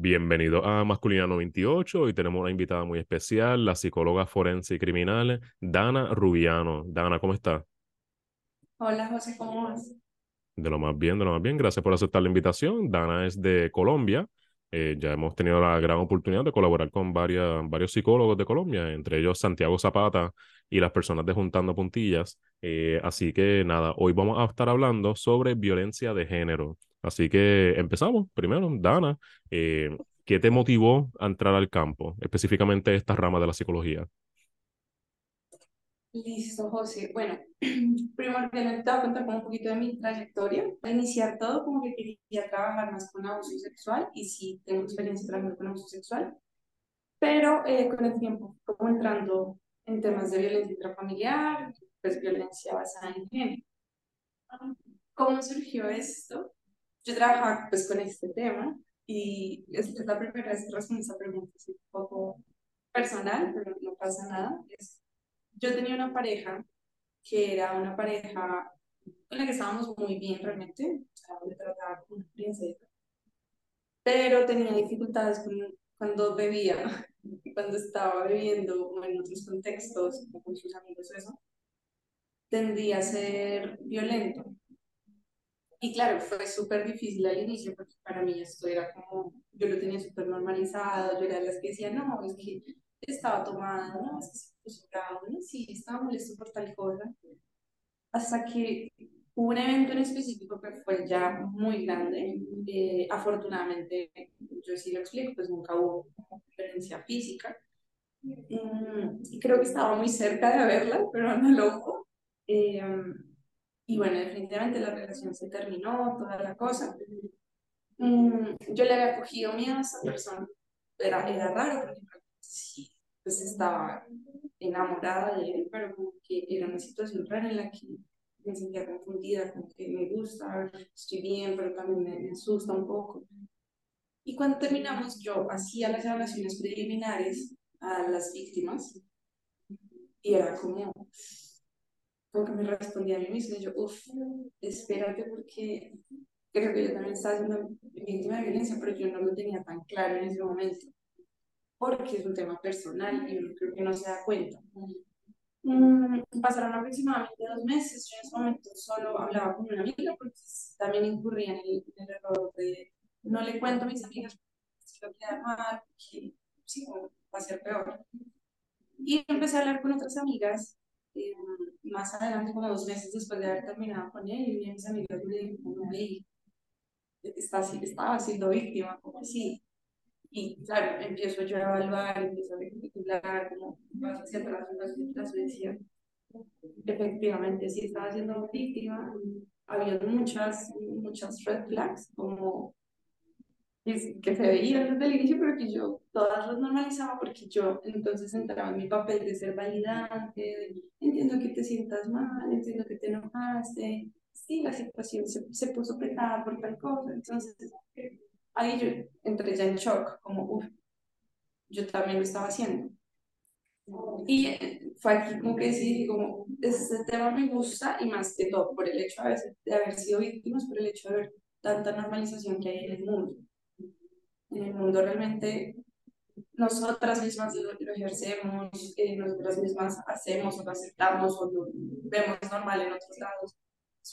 Bienvenido a Masculina 98. y tenemos una invitada muy especial, la psicóloga forense y criminal, Dana Rubiano. Dana, ¿cómo estás? Hola José, ¿cómo vas? De lo más bien, de lo más bien. Gracias por aceptar la invitación. Dana es de Colombia. Eh, ya hemos tenido la gran oportunidad de colaborar con varias, varios psicólogos de Colombia, entre ellos Santiago Zapata y las personas de Juntando Puntillas. Eh, así que nada, hoy vamos a estar hablando sobre violencia de género. Así que empezamos. Primero, Dana, eh, ¿qué te motivó a entrar al campo, específicamente esta rama de la psicología? Listo, José. Bueno, nada te voy a contar un poquito de mi trayectoria. Al iniciar todo, como que quería trabajar más con abuso sexual y sí tengo experiencia trabajando con abuso sexual, pero eh, con el tiempo, como entrando en temas de violencia intrafamiliar, pues violencia basada en género. ¿Cómo surgió esto? Yo trabajaba pues con este tema y es, la primera vez que respondo esa pregunta, es un poco personal, pero no pasa nada. Yo tenía una pareja que era una pareja con la que estábamos muy bien realmente, me trataba como una princesa, pero tenía dificultades cuando bebía, cuando estaba bebiendo o en otros contextos, con sus amigos eso, tendía a ser violento. Y claro, fue súper difícil al inicio porque para mí esto era como, yo lo tenía súper normalizado, yo era de las que decía, no, es que estaba tomando, no, es que se puso bravo, no, sí, estaba molesto por tal cosa. Hasta que hubo un evento en específico que fue ya muy grande. Eh, afortunadamente, yo sí lo explico, pues nunca hubo violencia física. Mm, y creo que estaba muy cerca de haberla, pero no lo hubo. Eh, y bueno, definitivamente la relación se terminó, toda la cosa. Mm, yo le había cogido miedo a esa persona. Era, era raro porque sí, pues estaba enamorada de él, pero como que era una situación rara en la que me sentía confundida, como que me gusta, estoy bien, pero también me, me asusta un poco. Y cuando terminamos, yo hacía las evaluaciones preliminares a las víctimas y era como, como que me respondía a mí misma y yo, uff, espérate porque creo que yo también estaba siendo víctima de violencia, pero yo no lo tenía tan claro en ese momento, porque es un tema personal y yo creo que no se da cuenta. Mm, pasaron aproximadamente dos meses, yo en ese momento solo hablaba con una amiga porque también incurría en el, error de no le cuento a mis amigas si lo queda mal, que sí, va a ser peor. Y empecé a hablar con otras amigas eh, más adelante, como dos meses después de haber terminado con él, y mis amigas me dijeron, está, estaba siendo víctima, como así. Y claro, empiezo yo a evaluar, empiezo a recapitular, como vas hacia atrás, vas decía, efectivamente sí estaba siendo víctima, había muchas, muchas red flags, como que se veían desde el inicio, pero que yo todas las normalizaba porque yo entonces entraba en mi papel de ser validante, entiendo que te sientas mal, entiendo que te enojaste, sí, la situación se, se puso pesada por tal cosa, entonces ahí yo entré ya en shock, como, uff, yo también lo estaba haciendo. Y eh, fue aquí como que sí, como, este tema me gusta y más que todo por el hecho de haber sido víctimas, por el hecho de ver tanta normalización que hay en el mundo en el mundo realmente nosotras mismas lo, ejercemos, eh, nosotras mismas hacemos o lo aceptamos o lo vemos normal en otros lados.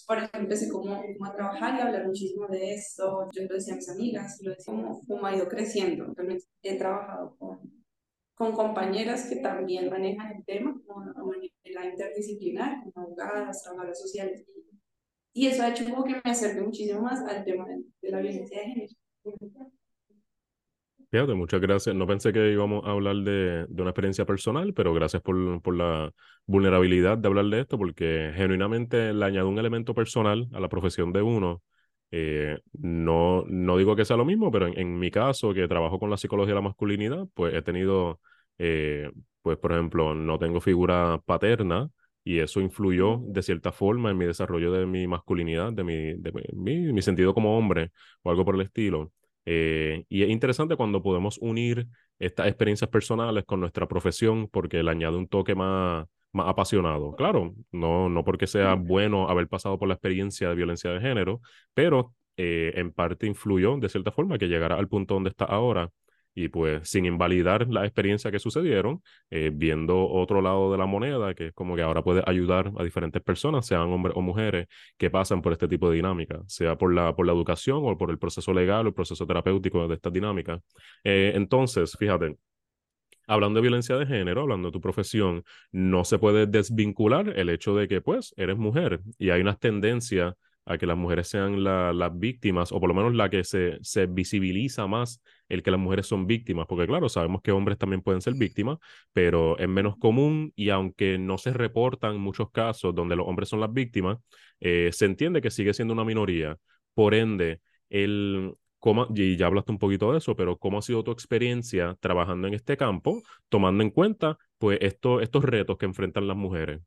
Por eso empecé como, como, a trabajar y a hablar muchísimo de esto. Yo lo decía a mis amigas, lo decía como, como ha ido creciendo. Realmente he trabajado con, con compañeras que también manejan el tema como manera interdisciplinar, como abogadas, trabajadoras sociales. Y eso ha hecho como que me acerque muchísimo más al tema de, de la violencia de género. Fíjate, muchas gracias. No pensé que íbamos a hablar de, de una experiencia personal, pero gracias por, por, la vulnerabilidad de hablar de esto, porque genuinamente le añade un elemento personal a la profesión de uno. Eh, no, no digo que sea lo mismo, pero en, en, mi caso, que trabajo con la psicología de la masculinidad, pues he tenido, eh, pues por ejemplo, no tengo figura paterna y eso influyó de cierta forma en mi desarrollo de mi masculinidad, de mi, de mi, mi sentido como hombre o algo por el estilo. Eh, y es interesante cuando podemos unir estas experiencias personales con nuestra profesión porque le añade un toque más, más apasionado. Claro, no, no porque sea bueno haber pasado por la experiencia de violencia de género, pero eh, en parte influyó de cierta forma que llegara al punto donde está ahora. Y pues sin invalidar las experiencias que sucedieron, eh, viendo otro lado de la moneda, que es como que ahora puede ayudar a diferentes personas, sean hombres o mujeres, que pasan por este tipo de dinámica, sea por la, por la educación o por el proceso legal o el proceso terapéutico de estas dinámicas. Eh, entonces, fíjate, hablando de violencia de género, hablando de tu profesión, no se puede desvincular el hecho de que, pues, eres mujer y hay unas tendencias a que las mujeres sean las víctimas, o por lo menos la que se, se visibiliza más el que las mujeres son víctimas, porque claro, sabemos que hombres también pueden ser víctimas, pero es menos común y aunque no se reportan muchos casos donde los hombres son las víctimas, eh, se entiende que sigue siendo una minoría. Por ende, el, ¿Cómo, y ya hablaste un poquito de eso, pero ¿cómo ha sido tu experiencia trabajando en este campo, tomando en cuenta pues esto, estos retos que enfrentan las mujeres?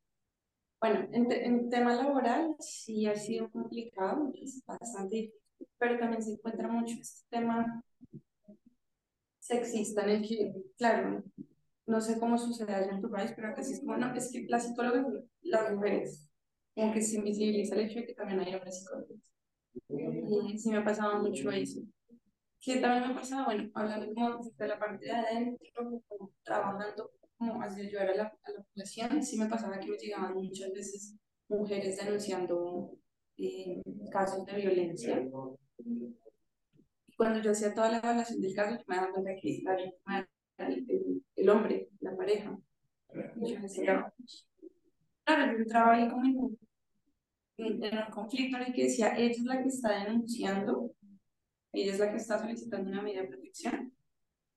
Bueno, en, en tema laboral sí ha sido complicado, es bastante difícil, pero también se encuentra mucho este tema sexista en el que, claro, no sé cómo sucede allá en tu país, pero acá sí es como, no, es que las psicólogas, las mujeres, como que se invisibiliza el hecho de que también hay hombres psicólogos. Y sí me ha pasado mucho eso. Que también me ha pasado, bueno, hablando como de la parte de adentro, como trabajando como hacia ayudar a la, a la población, sí me pasaba que me llegaban muchas veces mujeres denunciando eh, casos de violencia. Cuando yo hacía toda la evaluación del caso, me daba cuenta que la víctima era el, el, hombre, la pareja. Y yo decía, claro, yo entraba ahí como en en un conflicto en el que decía, ella es la que está denunciando, ella es la que está solicitando una medida de protección,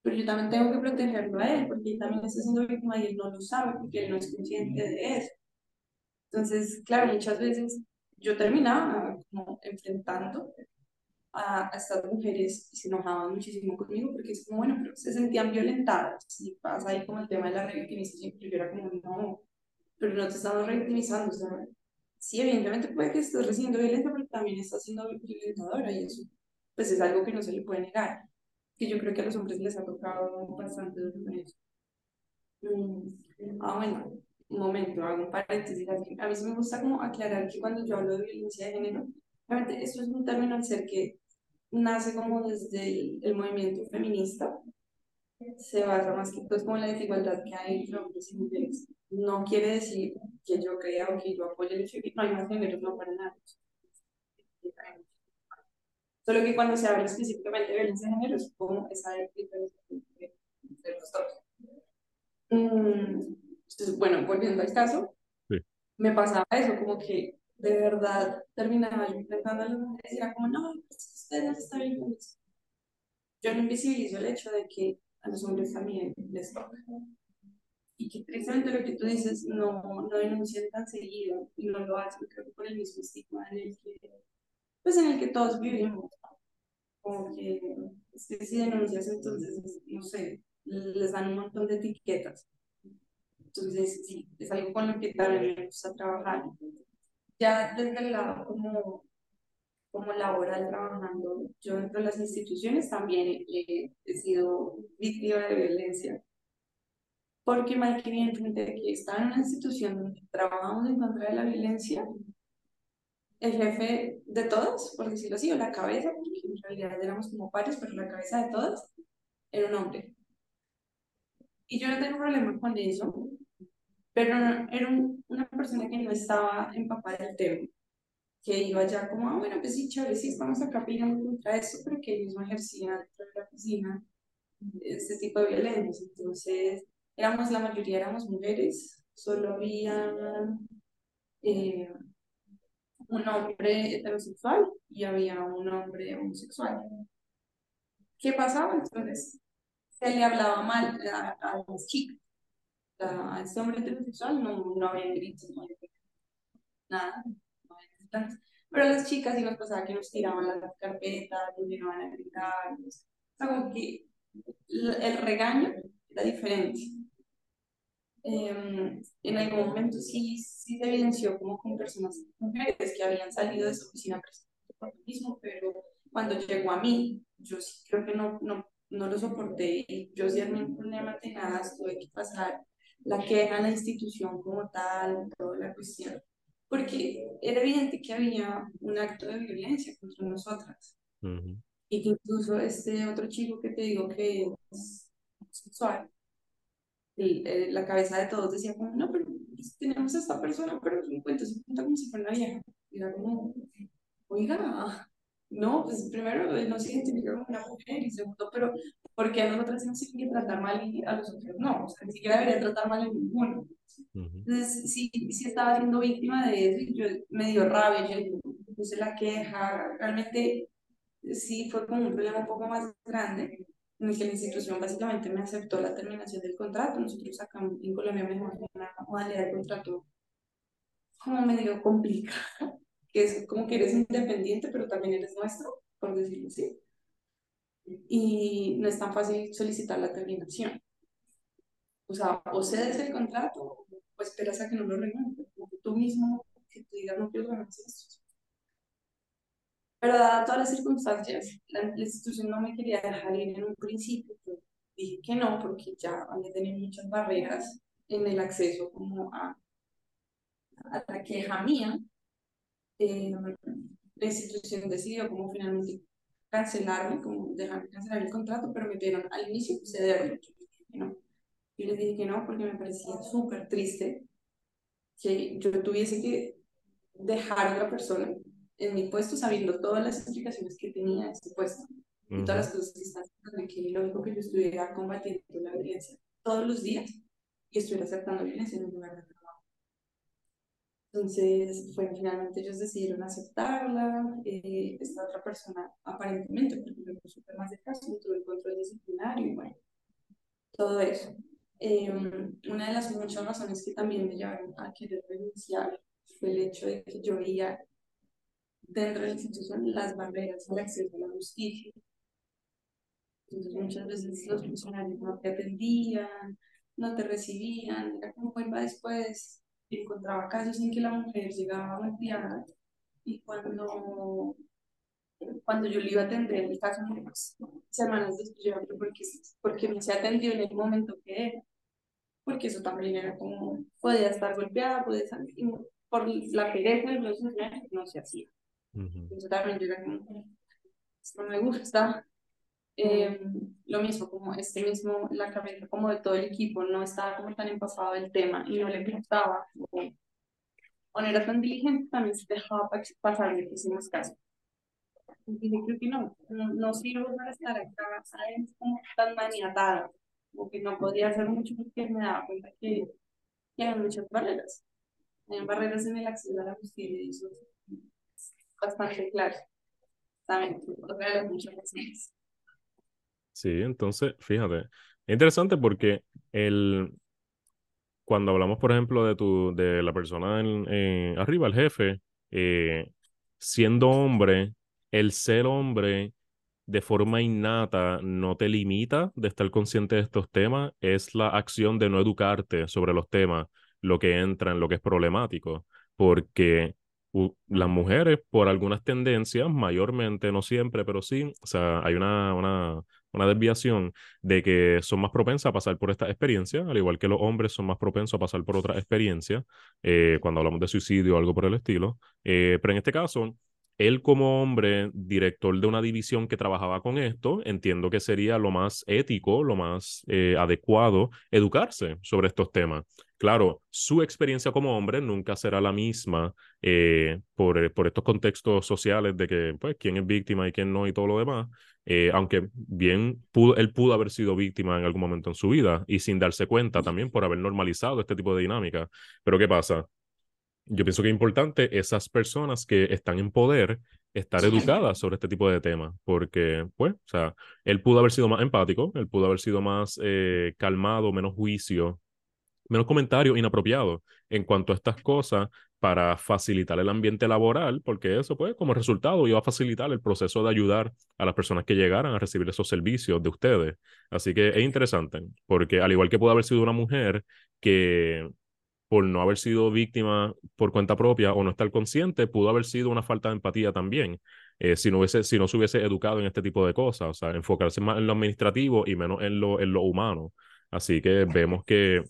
pero yo también tengo que protegerlo a él, porque él también está siendo víctima y él no lo sabe, porque él no es consciente de eso. Entonces, claro, muchas veces yo terminaba como enfrentando a, estas mujeres y se enojaban muchísimo conmigo porque es como, bueno, pero se sentían violentadas y pasa ahí como el tema de la revictimización, pero yo era como, no, pero no te estamos revictimizando, sea, sí, evidentemente puede que estés recibiendo violencia, pero también estás siendo violentadora y eso pues es algo que no se le puede negar, que yo creo que a los hombres les ha tocado bastante con. Mm, ah, bueno, un momento, hago un paréntesis. A mí sí me gusta como aclarar que cuando yo hablo de violencia de género, realmente esto es un término al ser que nace como desde el, el movimiento feminista, se basa más que todo como en la desigualdad que hay entre hombres y mujeres no quiere decir que yo crea o que yo apoye el que no hay más géneros, no para nada. Solo que cuando se habla específicamente de violencia de género, es como esa diferencia entre, los dos. Mm, entonces, bueno, volviendo al caso, me pasaba eso, como que de verdad terminaba yo enfrentando a las mujeres y era como, no, pues, Yo no invisibilizo el hecho de que a los hombres también les toca y que precisamente lo que tú dices no, no denuncian tan seguido y no lo hacen, creo por el mismo estigma en el que, pues en el que todos vivimos. Como que si denuncias, entonces, no sé, les dan un montón de etiquetas. Entonces, sí, es algo con lo que también me gusta trabajar. Ya desde el lado como, como laboral trabajando, yo dentro de las instituciones también he, sido víctima de violencia porque más que evidentemente que estaba en una institución donde trabajamos en contra de la violencia, el jefe de todas, por decirlo así, o la cabeza, porque en realidad éramos como pares, pero la cabeza de todas era un hombre. Y yo no tengo problema con eso, pero era una persona que no estaba empapada del tema, que iba ya como, ah, bueno, pues sí, chévere, sí, estamos acá peleando contra eso, pero que ellos no ejercían dentro de la oficina este tipo de violencia. Entonces, éramos la mayoría éramos mujeres, solo había eh, un hombre heterosexual y había un hombre homosexual. ¿Qué pasaba? Entonces, se le hablaba mal a, las chicas. A este hombre heterosexual no, no había gritos, no había nada, había Pero las chicas sí nos pasaba que nos tiraban las carpetas, nos llegaban a gritar. O sea, como que el regaño era diferente. Eh, en algún momento sí, sí se evidenció como con personas mujeres que habían salido de su oficina por lo mismo, pero cuando llegó a mí, yo sí creo que no, no, no lo soporté y yo sí armé un problema tenaz, tuve que pasar la queja a la institución como tal, toda la cuestión. Porque era evidente que había un acto de violencia contra nosotras. Y que incluso este otro chico que te digo que es sexual, eh, la cabeza de todos decía como, no, pero pues, tenemos a esta persona, pero se cuenta, se cuenta como si fuera una vieja. Y era como, oiga, no, pues primero no se identifica como una mujer y segundo, pero ¿por qué a nosotros nos tienen que tratar mal y a los otros no? O sea, ni siquiera debería tratar mal a ninguno. Entonces, sí, sí estaba siendo víctima de eso y yo me dio rabia, yo puse la queja, realmente sí fue como un problema un poco más grande en el que la institución básicamente me aceptó la terminación del contrato. Nosotros sacamos en Colombia mejor una modalidad de contrato como medio complicada, que es como que eres independiente, pero también eres nuestro, por decirlo así. Y no es tan fácil solicitar la terminación. O sea, o cedes el contrato o esperas a que no lo renueve. Tú mismo, que tú digas, no quiero renovar esto. Pero dada todas las circunstancias, la, institución no me quería dejar ir en un principio. Dije que no, porque ya había tenido muchas barreras en el acceso como a, a la queja mía. Eh, la institución decidió como finalmente cancelarme, como dejar cancelar el contrato, pero me pidieron al inicio cederlo. Yo, no. yo les dije que no porque me parecía súper triste que yo tuviese que dejar a otra persona en mi puesto sabiendo todas las implicaciones que tenía ese puesto y todas las cosas que están haciendo, que lo único que yo estuviera combatiendo la violencia todos los días y estuviera aceptando violencia en un lugar de trabajo. Entonces, fue finalmente ellos decidieron aceptarla, eh, esta otra persona aparentemente, porque me puso más de caso, tuvo el control disciplinario y bueno, todo eso. Em, una de las muchas razones que también me llevaron a querer renunciar fue el hecho de que yo veía dentro de la institución las barreras al acceso a la justicia. Entonces muchas veces los funcionarios no te atendían, no te recibían, era vuelva después, encontraba casos en que la mujer llegaba golpeada y cuando, cuando yo le iba a atender el caso, semanas después yo porque, porque no se atendió en el momento que era, porque eso también era como, podía estar golpeada, podía estar, por la pereza de los no se hacía. Entonces también yo era como, esto me gusta. Eh, lo mismo, como este mismo, la cabeza como de todo el equipo no estaba como tan empapado del tema y no le gustaba, o, no era tan diligente, también se dejaba pasar hicimos caso. Y dije, creo que no, no, no sirvo para estar acá, ¿sabes? Como tan maniatada, o que no podía hacer mucho porque me daba cuenta que, que hay muchas barreras. Hay barreras en el acceso a la justicia y eso bastante claro. También, Sí, entonces, fíjate, es interesante porque el, cuando hablamos, por ejemplo, de, tu, de la persona en, arriba, el jefe, eh, siendo hombre, el ser hombre de forma innata no te limita de estar consciente de estos temas, es la acción de no educarte sobre los temas, lo que entra en lo que es problemático, porque las mujeres, por algunas tendencias, mayormente, no siempre, pero sí, o sea, hay una, una, una desviación de que son más propensas a pasar por esta experiencia, al igual que los hombres son más propensos a pasar por otra experiencia, eh, cuando hablamos de suicidio o algo por el estilo. Eh, pero en este caso, él como hombre, director de una división que trabajaba con esto, entiendo que sería lo más ético, lo más eh, adecuado, educarse sobre estos temas. Claro, su experiencia como hombre nunca será la misma eh, por, por, estos contextos sociales de que, pues, quién es víctima y quién no y todo lo demás, eh, aunque bien pudo, él pudo haber sido víctima en algún momento en su vida y sin darse cuenta también por haber normalizado este tipo de dinámica. Pero ¿qué pasa? Yo pienso que es importante esas personas que están en poder estar educadas sobre este tipo de temas, porque, pues, o sea, él pudo haber sido más empático, él pudo haber sido más eh, calmado, menos juicio menos comentarios inapropiados en cuanto a estas cosas para facilitar el ambiente laboral, porque eso, pues, como resultado iba a facilitar el proceso de ayudar a las personas que llegaran a recibir esos servicios de ustedes. Así que es interesante, porque al igual que pudo haber sido una mujer que por no haber sido víctima por cuenta propia o no estar consciente, pudo haber sido una falta de empatía también, eh, si, no hubiese, si no se hubiese educado en este tipo de cosas, o sea, enfocarse más en lo administrativo y menos en lo, en lo humano. Así que vemos que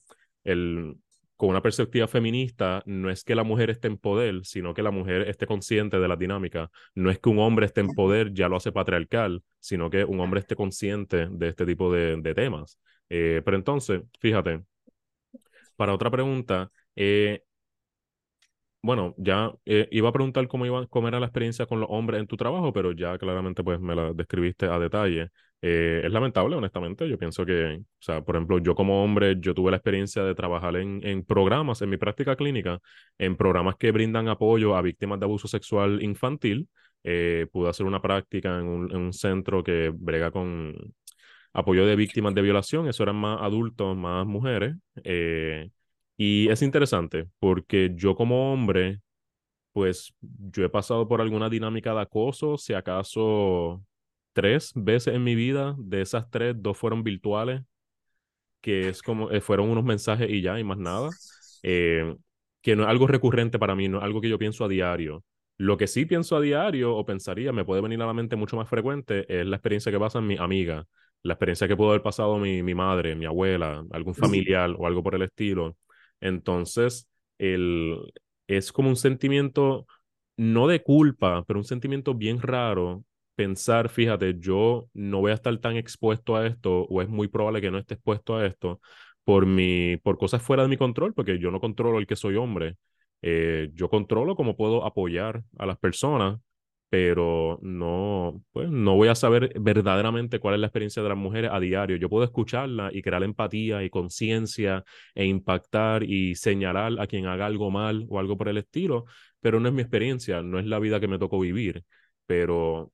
el, con una perspectiva feminista, no es que la mujer esté en poder, sino que la mujer esté consciente de la dinámica. No es que un hombre esté en poder, ya lo hace patriarcal, sino que un hombre esté consciente de este tipo de, de temas. Eh, pero entonces, fíjate, para otra pregunta, eh, bueno, ya eh, iba a preguntar cómo, iba, cómo era la experiencia con los hombres en tu trabajo, pero ya claramente pues me la describiste a detalle. Eh, es lamentable, honestamente. Yo pienso que, o sea, por ejemplo, yo como hombre, yo tuve la experiencia de trabajar en, en programas, en mi práctica clínica, en programas que brindan apoyo a víctimas de abuso sexual infantil. Eh, pude hacer una práctica en un, en un centro que brega con apoyo de víctimas de violación. Eso eran más adultos, más mujeres. Y es interesante porque yo como hombre, pues yo he pasado por alguna dinámica de acoso, si acaso tres veces en mi vida, de esas tres, dos fueron virtuales, que es como, eh, fueron unos mensajes y ya, y más nada, eh, que no es algo recurrente para mí, no es algo que yo pienso a diario. Lo que sí pienso a diario o pensaría, me puede venir a la mente mucho más frecuente, es la experiencia que pasa en mi amiga, la experiencia que pudo haber pasado mi, mi madre, mi abuela, algún familiar o algo por el estilo entonces, el, es como un sentimiento, no de culpa, pero un sentimiento bien raro pensar, fíjate, yo no voy a estar tan expuesto a esto o es muy probable que no esté expuesto a esto por, mi, por cosas fuera de mi control, porque yo no controlo el que soy hombre. Eh, yo controlo cómo puedo apoyar a las personas pero no, pues, no voy a saber verdaderamente cuál es la experiencia de las mujeres a diario. Yo puedo escucharla y crear empatía y conciencia e impactar y señalar a quien haga algo mal o algo por el estilo, pero no es mi experiencia, no es la vida que me tocó vivir. Pero,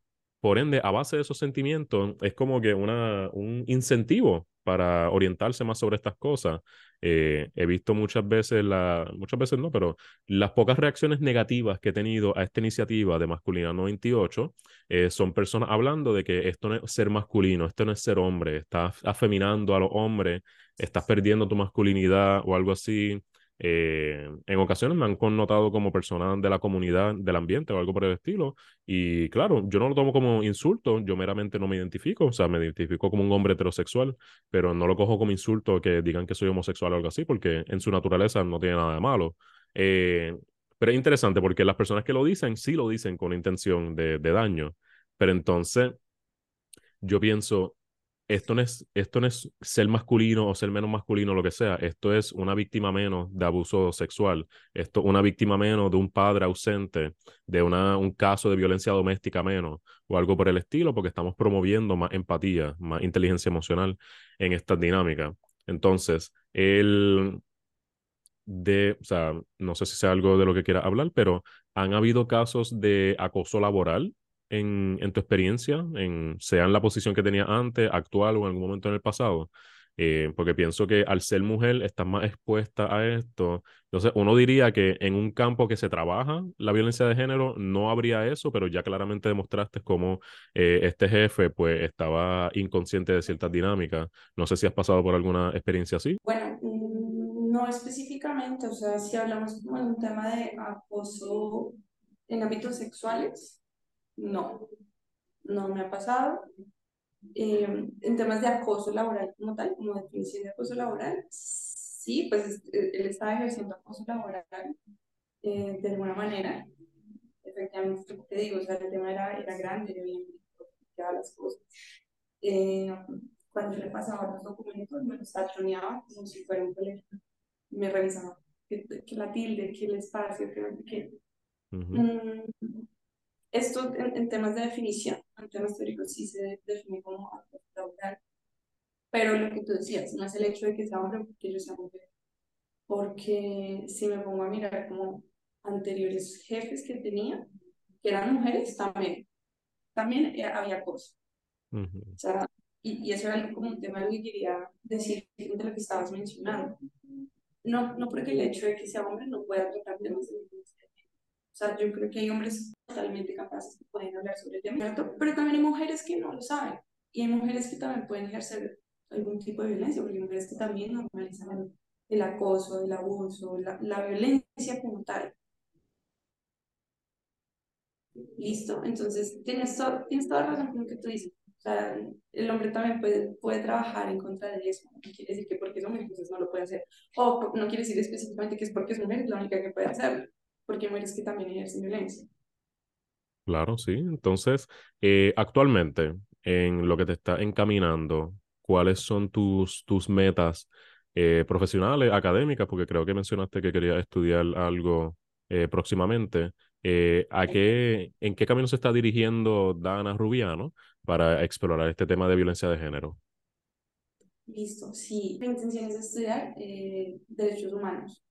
por ende, a base de esos sentimientos, es como que una, un incentivo para orientarse más sobre estas cosas. Eh, he visto muchas veces, la, muchas veces no, pero las pocas reacciones negativas que he tenido a esta iniciativa de Masculinidad 98 eh, son personas hablando de que esto no es ser masculino, esto no es ser hombre, estás afeminando a los hombres, estás perdiendo tu masculinidad o algo así. Eh, en ocasiones me han connotado como persona de la comunidad del ambiente o algo por el estilo. Y claro, yo no lo tomo como insulto, yo meramente no me identifico, o sea, me identifico como un hombre heterosexual, pero no lo cojo como insulto que digan que soy homosexual o algo así, porque en su naturaleza no tiene nada de malo. Eh, pero es interesante porque las personas que lo dicen, sí lo dicen con intención de, de daño. Pero entonces, yo pienso, esto no, es, esto no es ser masculino o ser menos masculino, lo que sea. Esto es una víctima menos de abuso sexual. Esto una víctima menos de un padre ausente, de una, un caso de violencia doméstica menos o algo por el estilo, porque estamos promoviendo más empatía, más inteligencia emocional en esta dinámica. Entonces, el de, o sea, no sé si sea algo de lo que quiera hablar, pero han habido casos de acoso laboral en, en tu experiencia, en, sea en la posición que tenía antes, actual o en algún momento en el pasado? Eh, porque pienso que al ser mujer estás más expuesta a esto. Entonces, uno diría que en un campo que se trabaja la violencia de género no habría eso, pero ya claramente demostraste cómo eh, este jefe pues estaba inconsciente de ciertas dinámicas. No sé si has pasado por alguna experiencia así. Bueno, mm, no específicamente, o sea, si hablamos como de un tema de acoso en ámbitos sexuales, no, no me ha pasado. Eh, en temas de acoso laboral como tal, como definición de acoso laboral, sí, pues eh, él estaba ejerciendo acoso laboral eh, de alguna manera. Efectivamente, te digo, o sea, el tema era, era grande, era bien las cosas. cuando yo le pasaba los documentos, me los tachoneaba como si fuera un colegio. Me revisaba que, la tilde, que el espacio, que, que esto en, temas de definición, en temas teóricos sí se define como acoso laboral, pero lo que tú decías, no es el hecho de que sea hombre porque yo sea mujer, porque si me pongo a mirar como anteriores jefes que tenía, que eran mujeres, también, también había acoso. O sea, y, y, eso era como un tema que quería decir de lo que estabas mencionando. No, no porque el hecho de que sea hombre no pueda tratar temas de sea, yo creo que hay hombres totalmente capaces que pueden hablar sobre el tema, pero también hay mujeres que no lo saben. Y hay mujeres que también pueden ejercer algún tipo de violencia, porque hay mujeres que también normalizan el, acoso, el abuso, la, la violencia como tal. ¿Listo? Entonces, tienes, tienes toda razón con lo que tú dices. O sea, el hombre también puede, puede trabajar en contra de eso. No quiere decir que porque es hombre, entonces no lo puede hacer. O no quiere decir específicamente que es porque es mujer, es la única que puede hacerlo. Porque mujeres que también ejercen violencia. Claro, sí. Entonces, eh, actualmente, en lo que te está encaminando, ¿cuáles son tus, tus metas eh, profesionales, académicas? Porque creo que mencionaste que querías estudiar algo eh, próximamente. ¿a qué, ¿En qué camino se está dirigiendo Dana Rubiano para explorar este tema de violencia de género? Listo, sí. Mi intención es estudiar derechos humanos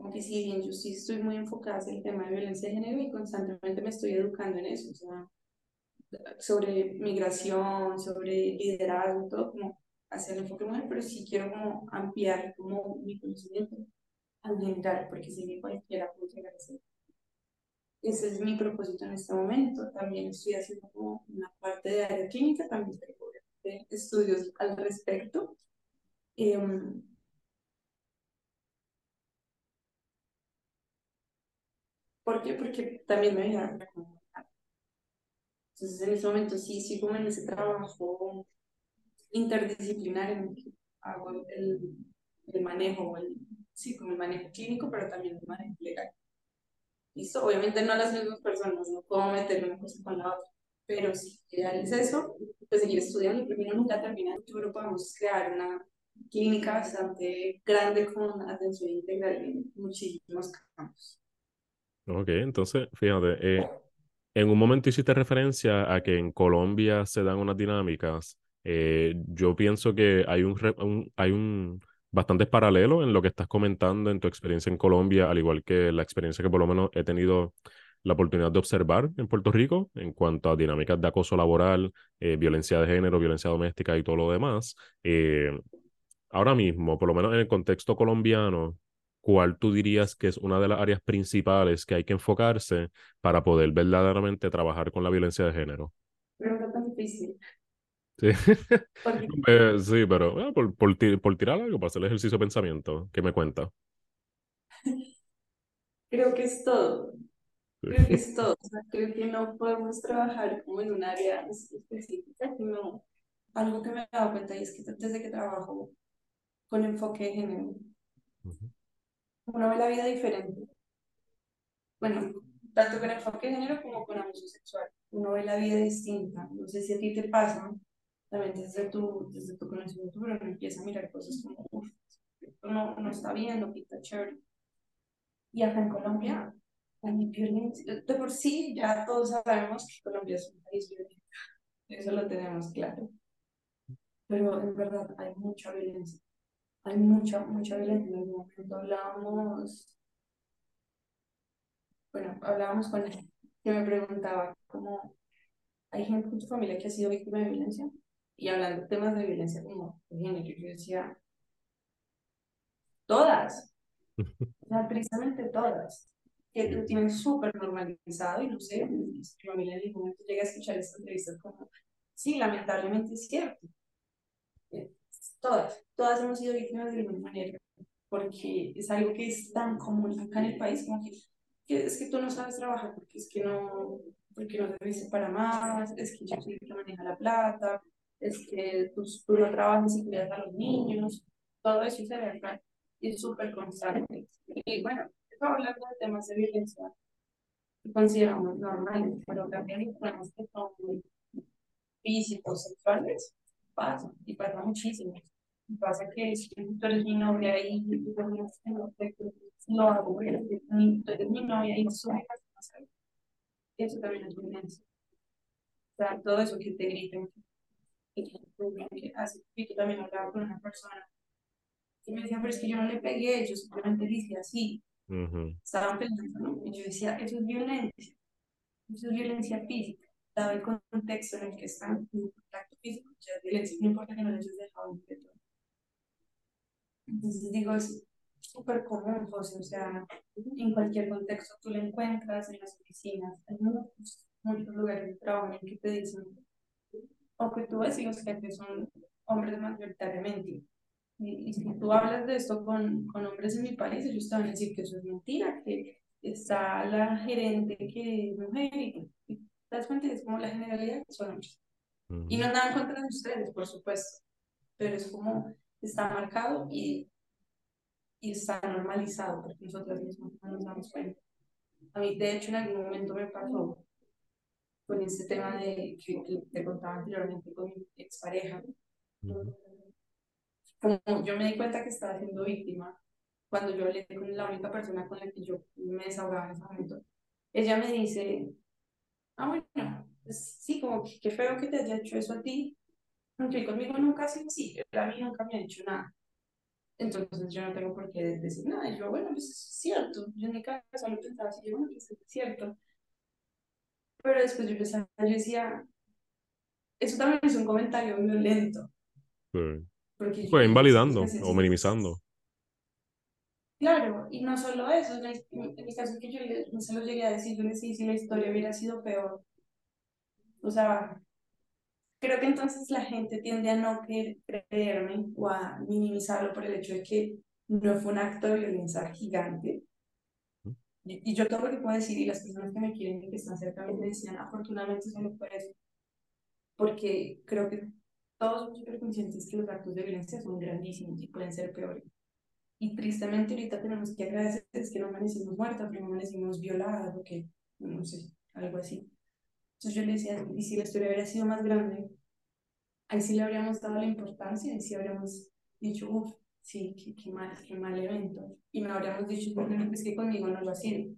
como que si bien yo sí estoy muy enfocada en el tema de violencia de género y constantemente me estoy educando en eso, o sea, sobre migración, sobre liderazgo, todo como hacer el enfoque mujer, pero sí quiero como ampliar como mi conocimiento al general, porque si bien cualquiera puede llegar a ser. Ese es mi propósito en este momento. También estoy haciendo como una parte de área clínica, también de estudios al respecto. Eh, ¿Por qué? Porque también me a Entonces, en ese momento sí sí, como en ese trabajo interdisciplinario en que hago el, el manejo, el, sí, como el manejo clínico, pero también el manejo legal. ¿Listo? Obviamente no las mismas personas, no puedo meter una cosa con la otra, pero si ideal es eso, pues seguir estudiando, porque uno nunca termina. En futuro podemos crear una clínica bastante grande con atención integral en muchísimos campos. Ok, entonces, fíjate, eh, en un momento hiciste referencia a que en Colombia se dan unas dinámicas. Eh, yo pienso que hay un, hay un bastantes paralelos en lo que estás comentando en tu experiencia en Colombia, al igual que la experiencia que por lo menos he tenido la oportunidad de observar en Puerto Rico en cuanto a dinámicas de acoso laboral, eh, violencia de género, violencia doméstica y todo lo demás. ahora mismo, por lo menos en el contexto colombiano, ¿cuál tú dirías que es una de las áreas principales que hay que enfocarse para poder verdaderamente trabajar con la violencia de género? Pregunta tan difícil. Sí, eh, sí pero ah, por, por, por, tirar algo, para hacer el ejercicio de pensamiento, ¿qué me cuenta? Creo que es todo. Creo que es todo. O sea, creo que no podemos trabajar como en un área específica, sino algo que me he dado cuenta y es que desde que trabajo con enfoque de género, uno ve la vida diferente. Bueno, tanto con enfoque de género como con abuso sexual. Uno ve la vida distinta. No sé si a ti te pasa, también desde tu, desde tu conocimiento, pero uno empieza a mirar cosas como, uff, esto no, no está bien, no pinta chévere. Y acá en Colombia, hay violencia. De por sí, ya todos sabemos que Colombia es un país violento. Eso lo tenemos claro. Pero en verdad hay mucha violencia hay mucha, mucha violencia. En algún momento hablábamos, bueno, hablábamos con él, que me preguntaba cómo hay gente en tu familia que ha sido víctima de violencia y hablando de temas de violencia como de género, yo decía, todas, o sea, precisamente todas, que lo tienen súper normalizado y no sé, mi familia en algún momento llega a escuchar esta entrevista como, sí, lamentablemente es cierto, todas, todas hemos sido víctimas de alguna manera, porque es algo que es tan común acá en el país, como que, es que tú no sabes trabajar, porque es que no, porque no te para más, es que yo soy el que maneja la plata, es que tú, no trabajas y cuidas a los niños, todo eso se ve acá y es súper constante. Y bueno, hablando de temas de violencia que consideramos normales, pero también hay problemas que son físicos, sexuales, pasa, y pasa muchísimo. Y pasa que si tú eres mi novia y yo no hago, tú eres mi novia y eso eso también es violencia. O sea, todo eso que te griten, que hace que también hablaba con una persona y me decía, pero es que yo no le pegué, yo simplemente dije así. Estaban pensando, ¿no? Y yo decía, eso es violencia, eso es violencia física dado el contexto en el que están, en contacto físico, no importa que no les hayas dejado un peto. Entonces digo, es súper común, José, o sea, en cualquier contexto tú lo encuentras, en las oficinas, en muchos, muchos lugares de trabajo en que te dicen, o que tú los jefes son hombres mayoritariamente. Y, y si tú hablas de esto con, con hombres en mi país, ellos te van a decir que eso es mentira, que está la gerente que es mujer y, y te das cuenta, es como la generalidad son hombres. Y no nada en contra de ustedes, por supuesto, pero es como está marcado y, y está normalizado, porque nosotros mismos no nos damos cuenta. A mí, de hecho, en algún momento me pasó con este tema de que, te contaba anteriormente con mi expareja. Como yo me di cuenta que estaba siendo víctima cuando yo hablé con la única persona con la que yo me desahogaba en ese momento. Ella me dice, ah, bueno, pues sí, como que qué feo que te haya hecho eso a ti, aunque conmigo nunca ha sido así, a mí nunca me ha hecho nada. Entonces yo no tengo por qué decir nada. Y yo, bueno, pues es cierto. Yo en mi cabeza lo pensaba así, yo, bueno, pues es cierto. Pero después yo, pensaba, yo decía, eso también es un comentario violento. Porque pues invalidando o minimizando. Claro, y no solo eso, en mi caso que yo no se lo llegué a decir, yo le decía si la historia hubiera sido peor. O sea, creo que entonces la gente tiende a no querer creerme o a minimizarlo por el hecho de que no fue un acto de violencia gigante. Y, yo todo lo que puedo decir y las personas que me quieren y que están cerca de mí me decían, afortunadamente solo fue eso. Porque creo que todos somos súper conscientes que los actos de violencia son grandísimos y pueden ser peores. Y tristemente ahorita tenemos que agradecer que no amanecimos muertas, pero no amanecimos violadas o que, no sé, algo así. Entonces yo le decía, y si la historia hubiera sido más grande, ahí sí le habríamos dado la importancia, y sí habríamos dicho, uff, sí, qué, qué, mal, qué mal evento. Y me habríamos dicho, bueno, es que conmigo no lo ha sido.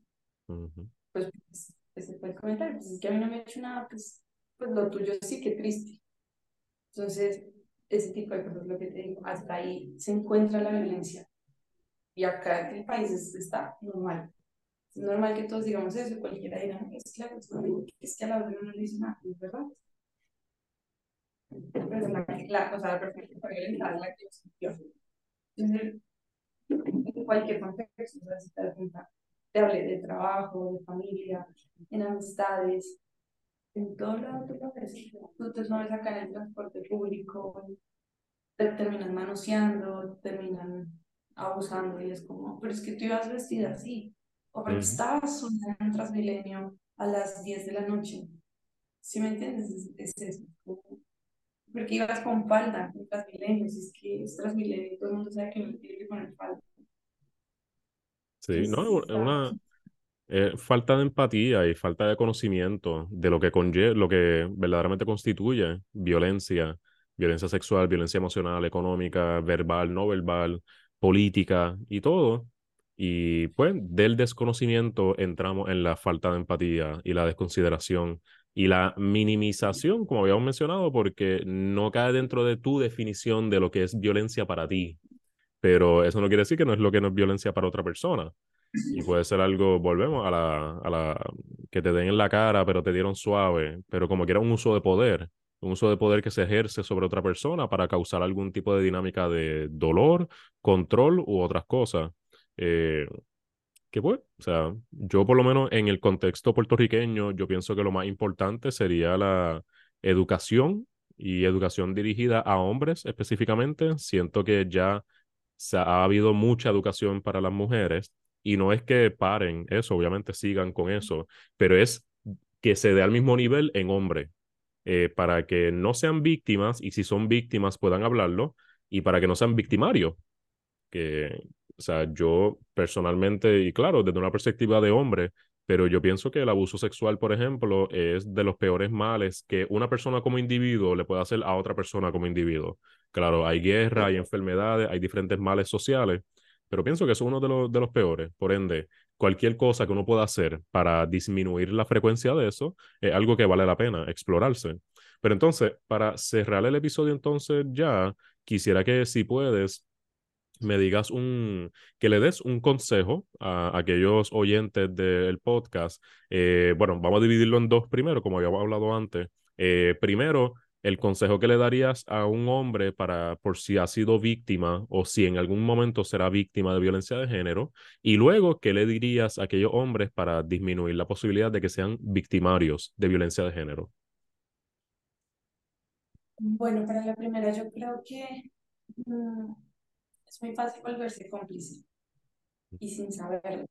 Pues, pues, ese fue el comentario, pues es que a mí no me ha hecho nada, pues, pues lo tuyo sí, qué triste. Entonces, ese tipo de cosas, lo que te digo, hasta ahí se encuentra la violencia. Y acá en el país está normal. Es normal que todos digamos eso, cualquiera dirá, es claro, es que a la otra no le dice nada, es verdad. La, la, o sea, la violentar la que en cualquier contexto, o sea, si te das cuenta, te hablé de trabajo, de familia, en amistades, en todo lado tú lo ves. Tú te subes acá en el transporte público, te terminan manoseando, terminan abusando y es como, pero es que tú ibas vestida así, o porque estabas sola en Transmilenio a las 10 de la noche. ¿Sí me entiendes? Es, eso. Porque ibas con falda en Transmilenio, si es que es Transmilenio, todo el mundo sabe que no tiene que poner falda. Sí, no, es una eh, falta de empatía y falta de conocimiento de lo que conlleva, lo que verdaderamente constituye violencia, violencia sexual, violencia emocional, económica, verbal, no verbal, política y todo. Y pues del desconocimiento entramos en la falta de empatía y la desconsideración y la minimización, como habíamos mencionado, porque no cae dentro de tu definición de lo que es violencia para ti. Pero eso no quiere decir que no es lo que no es violencia para otra persona. Y puede ser algo, volvemos a la, a la que te den en la cara, pero te dieron suave, pero como que era un uso de poder un uso de poder que se ejerce sobre otra persona para causar algún tipo de dinámica de dolor, control u otras cosas. Eh, que pues, o sea, yo por lo menos en el contexto puertorriqueño, yo pienso que lo más importante sería la educación y educación dirigida a hombres específicamente. Siento que ya se ha habido mucha educación para las mujeres y no es que paren eso, obviamente sigan con eso, pero es que se dé al mismo nivel en hombre. Eh, para que no sean víctimas y si son víctimas puedan hablarlo y para que no sean victimarios. Que, o sea, yo personalmente, y claro, desde una perspectiva de hombre, pero yo pienso que el abuso sexual, por ejemplo, es de los peores males que una persona como individuo le puede hacer a otra persona como individuo. Claro, hay guerra, hay enfermedades, hay diferentes males sociales, pero pienso que es uno de los, de los peores. Por ende, cualquier cosa que uno pueda hacer para disminuir la frecuencia de eso es algo que vale la pena explorarse. Pero entonces, para cerrar el episodio entonces ya, quisiera que si puedes me digas un, que le des un consejo a, aquellos oyentes del podcast. Eh, bueno, vamos a dividirlo en dos primero, como habíamos hablado antes. Eh, primero, el consejo que le darías a un hombre para por si ha sido víctima o si en algún momento será víctima de violencia de género y luego qué le dirías a aquellos hombres para disminuir la posibilidad de que sean victimarios de violencia de género. Bueno, para la primera yo creo que mm, es muy fácil volverse cómplice y sin saberlo.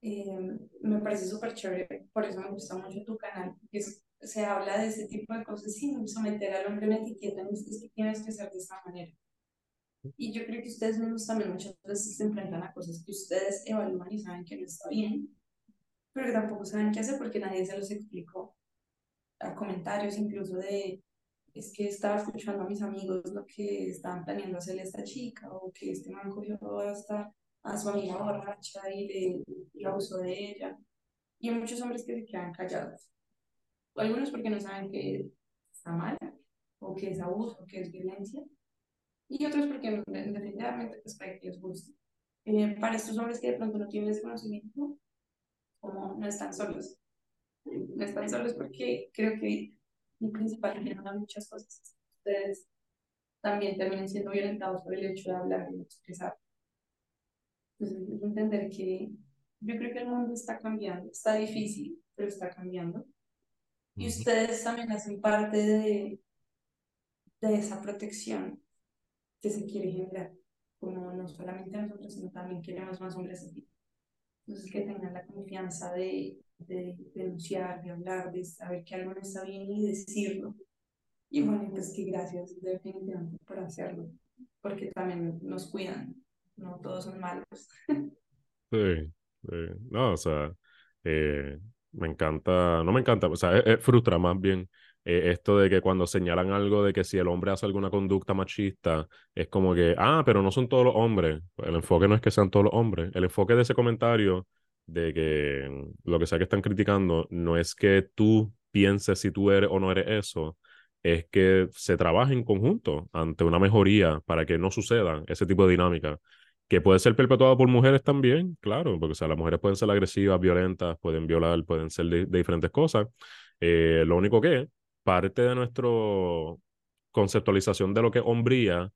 Eh, me parece súper chévere, por eso me gusta mucho tu canal, es se habla de ese tipo de cosas sin someter al hombre a una etiqueta, es que tienes que ser de esta manera. Y yo creo que ustedes mismos también muchas veces se enfrentan a cosas que ustedes evalúan y saben que no está bien, pero que tampoco saben qué hacer porque nadie se los explicó. A comentarios incluso de, es que estaba escuchando a mis amigos lo que estaban planeando hacerle a esta chica, o que este man cogió hasta a su amiga borracha y, le, abusó de ella. Y hay muchos hombres que se quedan callados. Algunos porque no saben que está mal, o que es abuso, o que es violencia. Y otros porque definitivamente pues, para que les guste. Eh, para estos hombres que de pronto no tienen ese conocimiento, como no están solos. No están solos porque creo que mi principal miedo a muchas cosas ustedes también terminen siendo violentados por el hecho de hablar y expresar. Entonces, entender que yo creo que el mundo está cambiando, está difícil, pero está cambiando. Y ustedes también hacen parte de, de esa protección que se quiere generar, como no solamente nosotros, sino también queremos más hombres así. Entonces, que tengan la confianza de, de, denunciar, de hablar, de saber que algo no está bien y decirlo. Y bueno, pues que gracias definitivamente por hacerlo, porque también nos cuidan, no todos son malos. Sí, no, o sea, eh, me encanta, no me encanta, o sea, es, frustra más bien eh, esto de que cuando señalan algo de que si el hombre hace alguna conducta machista, es como que, ah, pero no son todos los hombres. Pues el enfoque no es que sean todos los hombres. El enfoque de ese comentario de que lo que sea que están criticando no es que tú pienses si tú eres o no eres eso, es que se trabaje en conjunto ante una mejoría para que no suceda ese tipo de dinámica que puede ser perpetuada por mujeres también, claro, porque o sea, las mujeres pueden ser agresivas, violentas, pueden violar, pueden ser de, diferentes cosas. Eh, lo único que parte de nuestra conceptualización de lo que es hombría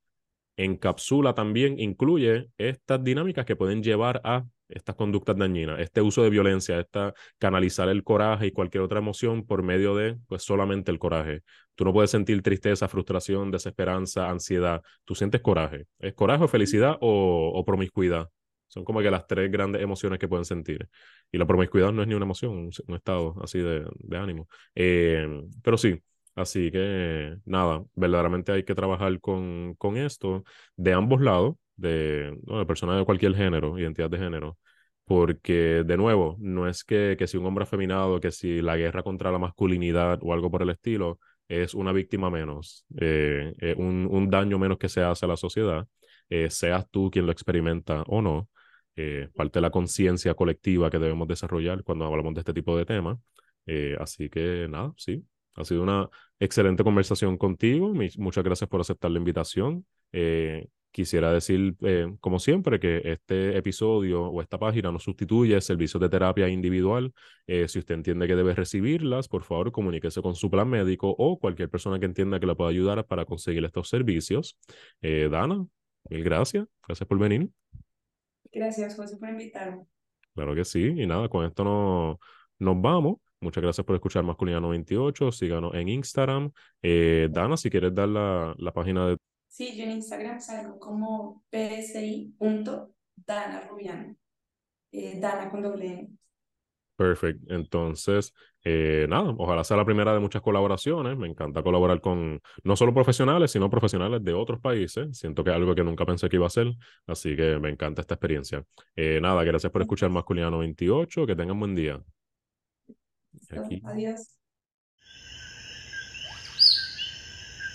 encapsula también, incluye estas dinámicas que pueden llevar a estas conductas dañinas, este uso de violencia, esta canalizar el coraje y cualquier otra emoción por medio de pues solamente el coraje. Tú no puedes sentir tristeza, frustración, desesperanza, ansiedad. Tú sientes coraje. ¿Es coraje o felicidad o, o promiscuidad? Son como que las tres grandes emociones que pueden sentir. Y la promiscuidad no es ni una emoción, un estado así de, de ánimo. Eh, pero sí, así que nada, verdaderamente hay que trabajar con, con esto de ambos lados de, ¿no? de personas de cualquier género, identidad de género, porque de nuevo, no es que, que si un hombre afeminado, que si la guerra contra la masculinidad o algo por el estilo es una víctima menos, eh, un, un, daño menos que se hace a la sociedad, eh, seas tú quien lo experimenta o no, eh, parte de la conciencia colectiva que debemos desarrollar cuando hablamos de este tipo de temas. Eh, así que nada, sí, ha sido una excelente conversación contigo. Muchas gracias por aceptar la invitación. Quisiera decir, eh, como siempre, que este episodio o esta página no sustituye servicios de terapia individual. Eh, si usted entiende que debe recibirlas, por favor, comuníquese con su plan médico o cualquier persona que entienda que le pueda ayudar para conseguir estos servicios. Eh, Dana, mil gracias. Gracias por venir. Gracias, José, por invitarme. Claro que sí. Y nada, con esto no, nos vamos. Muchas gracias por escuchar Masculina 98. Síganos en Instagram. Dana, si quieres dar la, la página de Sí, yo en Instagram salgo como psi.danarubiano. Eh, Dana con doble N. Perfecto. Entonces, eh, nada, ojalá sea la primera de muchas colaboraciones. Me encanta colaborar con no solo profesionales, sino profesionales de otros países. Siento que es algo que nunca pensé que iba a ser, así que me encanta esta experiencia. Eh, nada, gracias por escuchar Masculino 28. Que tengan buen día. Adiós.